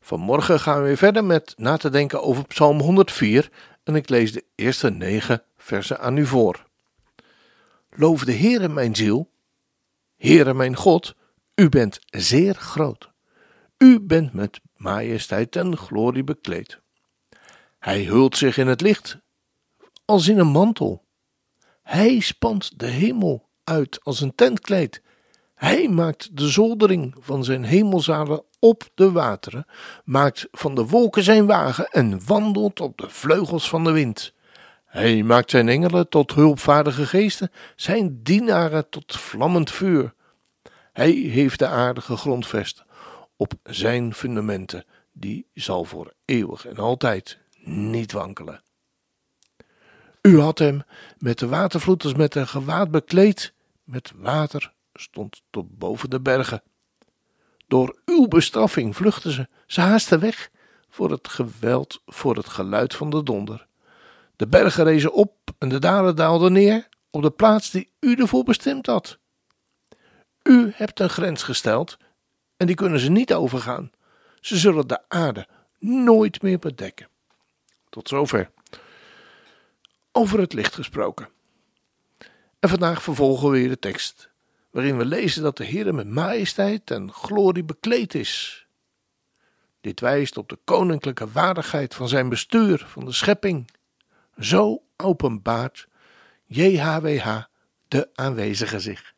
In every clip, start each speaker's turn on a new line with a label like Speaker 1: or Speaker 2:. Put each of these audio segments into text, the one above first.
Speaker 1: Vanmorgen gaan we weer verder met na te denken over Psalm 104 en ik lees de eerste negen versen aan u voor. Loof de Heere mijn ziel, Heere mijn God, u bent zeer groot. U bent met majesteit en glorie bekleed. Hij hult zich in het licht als in een mantel. Hij spant de hemel uit als een tentkleed. Hij maakt de zoldering van zijn hemelzalen op de wateren, maakt van de wolken zijn wagen en wandelt op de vleugels van de wind. Hij maakt zijn engelen tot hulpvaardige geesten, zijn dienaren tot vlammend vuur. Hij heeft de aarde gegrondvest op zijn fundamenten, die zal voor eeuwig en altijd niet wankelen. U had hem met de watervloed met een gewaad bekleed, met water stond tot boven de bergen. Door uw bestraffing vluchtten ze, ze haasten weg voor het geweld, voor het geluid van de donder. De bergen rezen op en de dalen daalden neer op de plaats die u ervoor bestemd had. U hebt een grens gesteld en die kunnen ze niet overgaan. Ze zullen de aarde nooit meer bedekken. Tot zover. Over het licht gesproken. En vandaag vervolgen we weer de tekst waarin we lezen dat de Heer met majesteit en glorie bekleed is. Dit wijst op de koninklijke waardigheid van zijn bestuur van de schepping. Zo openbaart JHWH de aanwezige zich.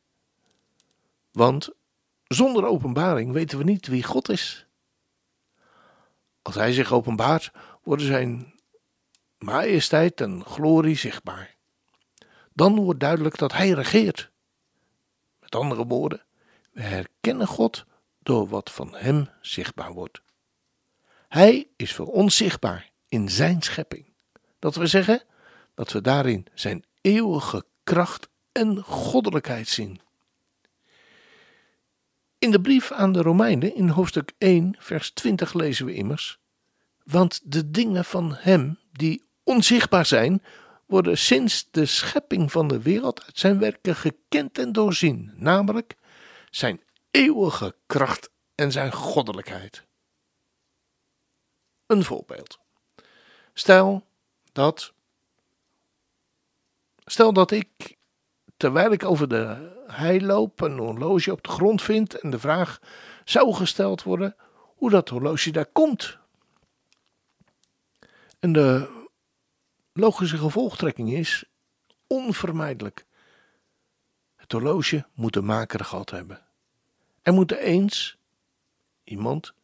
Speaker 1: Want zonder openbaring weten we niet wie God is. Als hij zich openbaart, worden zijn majesteit en glorie zichtbaar. Dan wordt duidelijk dat hij regeert. Met andere woorden, we herkennen God door wat van Hem zichtbaar wordt. Hij is voor ons zichtbaar in Zijn schepping. Dat we zeggen dat we daarin Zijn eeuwige kracht en goddelijkheid zien. In de brief aan de Romeinen in hoofdstuk 1, vers 20 lezen we immers: Want de dingen van Hem die onzichtbaar zijn, worden sinds de schepping van de wereld uit zijn werken gekend en doorzien, namelijk zijn eeuwige kracht en zijn goddelijkheid. Een voorbeeld. Stel dat, stel dat ik, terwijl ik over de hei loop, een horloge op de grond vind en de vraag zou gesteld worden hoe dat horloge daar komt. En de logische gevolgtrekking is onvermijdelijk. Het horloge moet de maker gehad hebben. Er moet eens iemand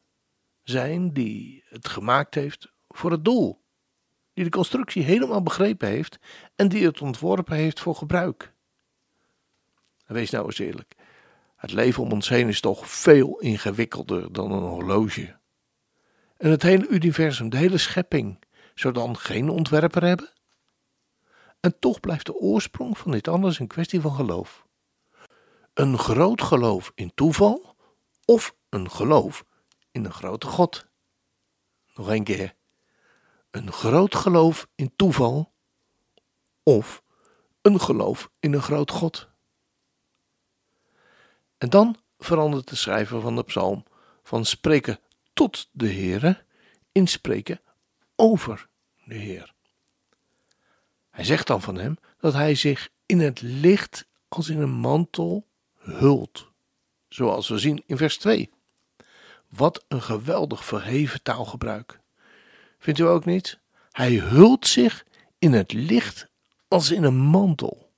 Speaker 1: zijn die het gemaakt heeft voor het doel, die de constructie helemaal begrepen heeft en die het ontworpen heeft voor gebruik. wees nou eens eerlijk, het leven om ons heen is toch veel ingewikkelder dan een horloge. En het hele universum, de hele schepping, zou dan geen ontwerper hebben? En toch blijft de oorsprong van dit alles een kwestie van geloof. Een groot geloof in toeval of een geloof in een grote God. Nog een keer. Een groot geloof in toeval of een geloof in een groot God. En dan verandert de schrijver van de psalm van spreken tot de Heere in spreken over de Heer. Hij zegt dan van hem dat hij zich in het licht als in een mantel hult, zoals we zien in vers 2. Wat een geweldig verheven taalgebruik. Vindt u ook niet? Hij hult zich in het licht als in een mantel.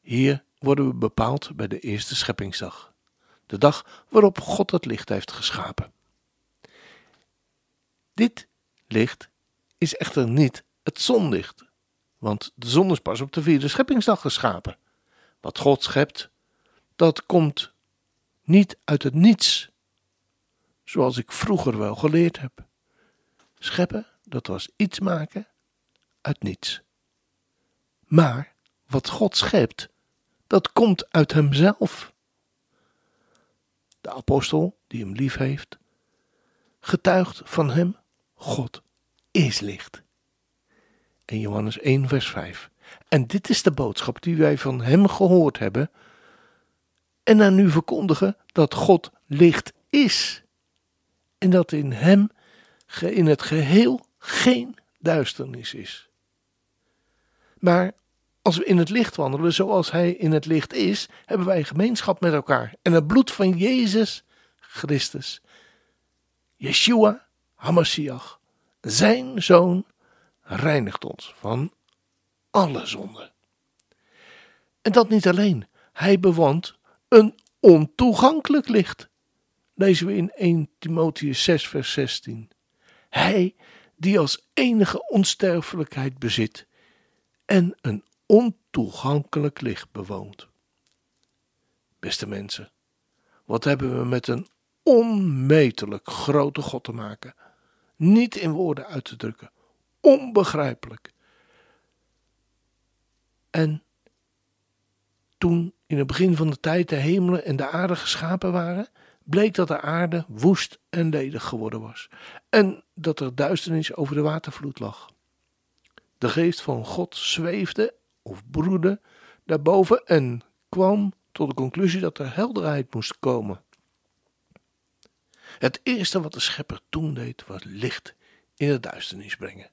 Speaker 1: Hier worden we bepaald bij de eerste scheppingsdag, de dag waarop God het licht heeft geschapen. Dit licht is echter niet het zonlicht, want de zon is pas op de vierde scheppingsdag geschapen. Wat God schept, dat komt niet uit het niets, zoals ik vroeger wel geleerd heb. Scheppen, dat was iets maken uit niets. Maar wat God schept, dat komt uit Hemzelf. De apostel, die hem lief heeft, getuigt van hem, God is licht. In Johannes 1, vers 5. En dit is de boodschap die wij van hem gehoord hebben en aan u verkondigen dat God licht is en dat in hem in het geheel geen duisternis is. Maar als we in het licht wandelen zoals Hij in het licht is, hebben wij gemeenschap met elkaar. En het bloed van Jezus Christus, Yeshua HaMashiach, Zijn Zoon, reinigt ons van alle zonden. En dat niet alleen, Hij bewoont een ontoegankelijk licht. Lezen we in 1 Timotheus 6, vers 16. Hij die als enige onsterfelijkheid bezit en een ontoegankelijk licht bewoont. Beste mensen, wat hebben we met een onmetelijk grote God te maken? Niet in woorden uit te drukken, onbegrijpelijk. En toen in het begin van de tijd de hemelen en de aarde geschapen waren, bleek dat de aarde woest en ledig geworden was en dat er duisternis over de watervloed lag. De geest van God zweefde of broedde daarboven en kwam tot de conclusie dat er helderheid moest komen. Het eerste wat de schepper toen deed was licht in de duisternis brengen.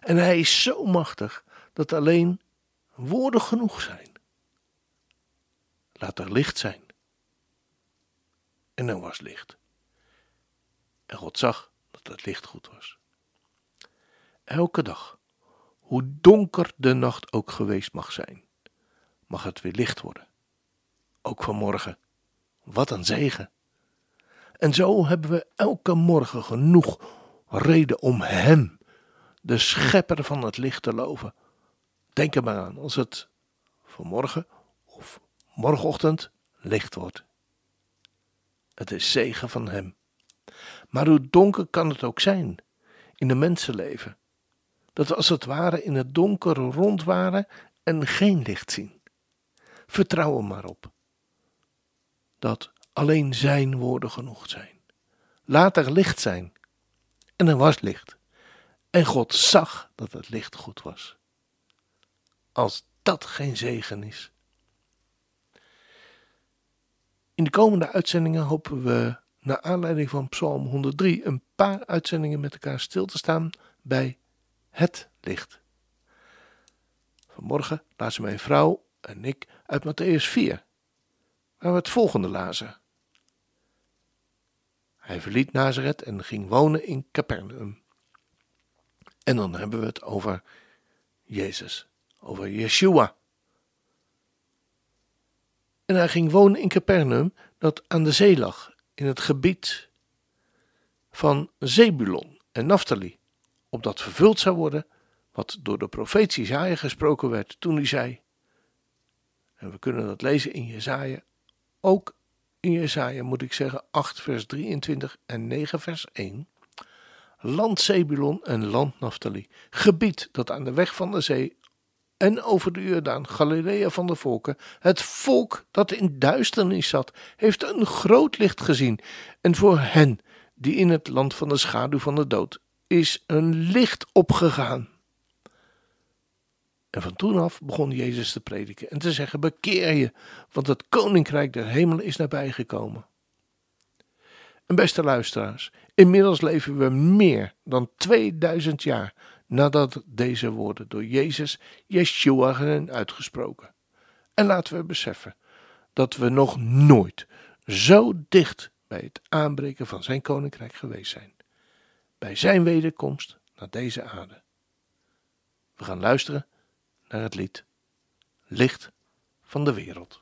Speaker 1: En hij is zo machtig dat alleen woorden genoeg zijn. Laat er licht zijn. En er was licht. En God zag dat het licht goed was. Elke dag, hoe donker de nacht ook geweest mag zijn, mag het weer licht worden. Ook vanmorgen. Wat een zegen. En zo hebben we elke morgen genoeg reden om Hem, de schepper van het licht, te loven. Denk er maar aan als het vanmorgen of morgenochtend licht wordt. Het is zegen van Hem. Maar hoe donker kan het ook zijn in de mensenleven? Dat we als het ware in het donker rond waren en geen licht zien. Vertrouw er maar op dat alleen Zijn woorden genoeg zijn. Laat er licht zijn. En er was licht. En God zag dat het licht goed was. Als dat geen zegen is. In de komende uitzendingen hopen we, naar aanleiding van Psalm 103, een paar uitzendingen met elkaar stil te staan bij het licht. Vanmorgen lazen mijn vrouw en ik uit Matthäus 4, waar we het volgende lazen. Hij verliet Nazareth en ging wonen in Capernaum. En dan hebben we het over Jezus, over Yeshua. En hij ging wonen in Capernaum, dat aan de zee lag, in het gebied van Zebulon en Naphtali, opdat vervuld zou worden wat door de profeet Jezaja gesproken werd toen hij zei, en we kunnen dat lezen in Jezaja, ook in Jezaja moet ik zeggen 8 vers 23 en 9 vers 1, land Zebulon en land Naphtali, gebied dat aan de weg van de zee en over de Jordaan, Galilea van de volken, het volk dat in duisternis zat, heeft een groot licht gezien. En voor hen die in het land van de schaduw van de dood is een licht opgegaan. En van toen af begon Jezus te prediken en te zeggen: Bekeer je, want het koninkrijk der hemelen is nabijgekomen. En beste luisteraars, inmiddels leven we meer dan 2000 jaar nadat deze woorden door Jezus, Yeshua, zijn uitgesproken. En laten we beseffen dat we nog nooit zo dicht bij het aanbreken van zijn koninkrijk geweest zijn. Bij zijn wederkomst naar deze aarde. We gaan luisteren naar het lied Licht van de wereld.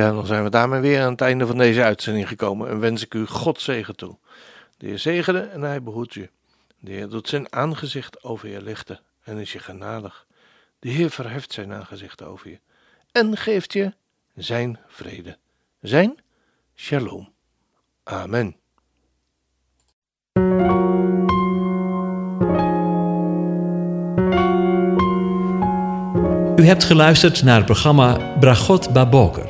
Speaker 1: Ja, dan zijn we daarmee weer aan het einde van deze uitzending gekomen en wens ik u God zegen toe. De Heer zegene en hij behoedt je. De Heer doet zijn aangezicht over je lichten en is je genadig. De Heer verheft zijn aangezicht over je en geeft je zijn vrede, zijn shalom. Amen.
Speaker 2: U hebt geluisterd naar het programma Bragot Baboker.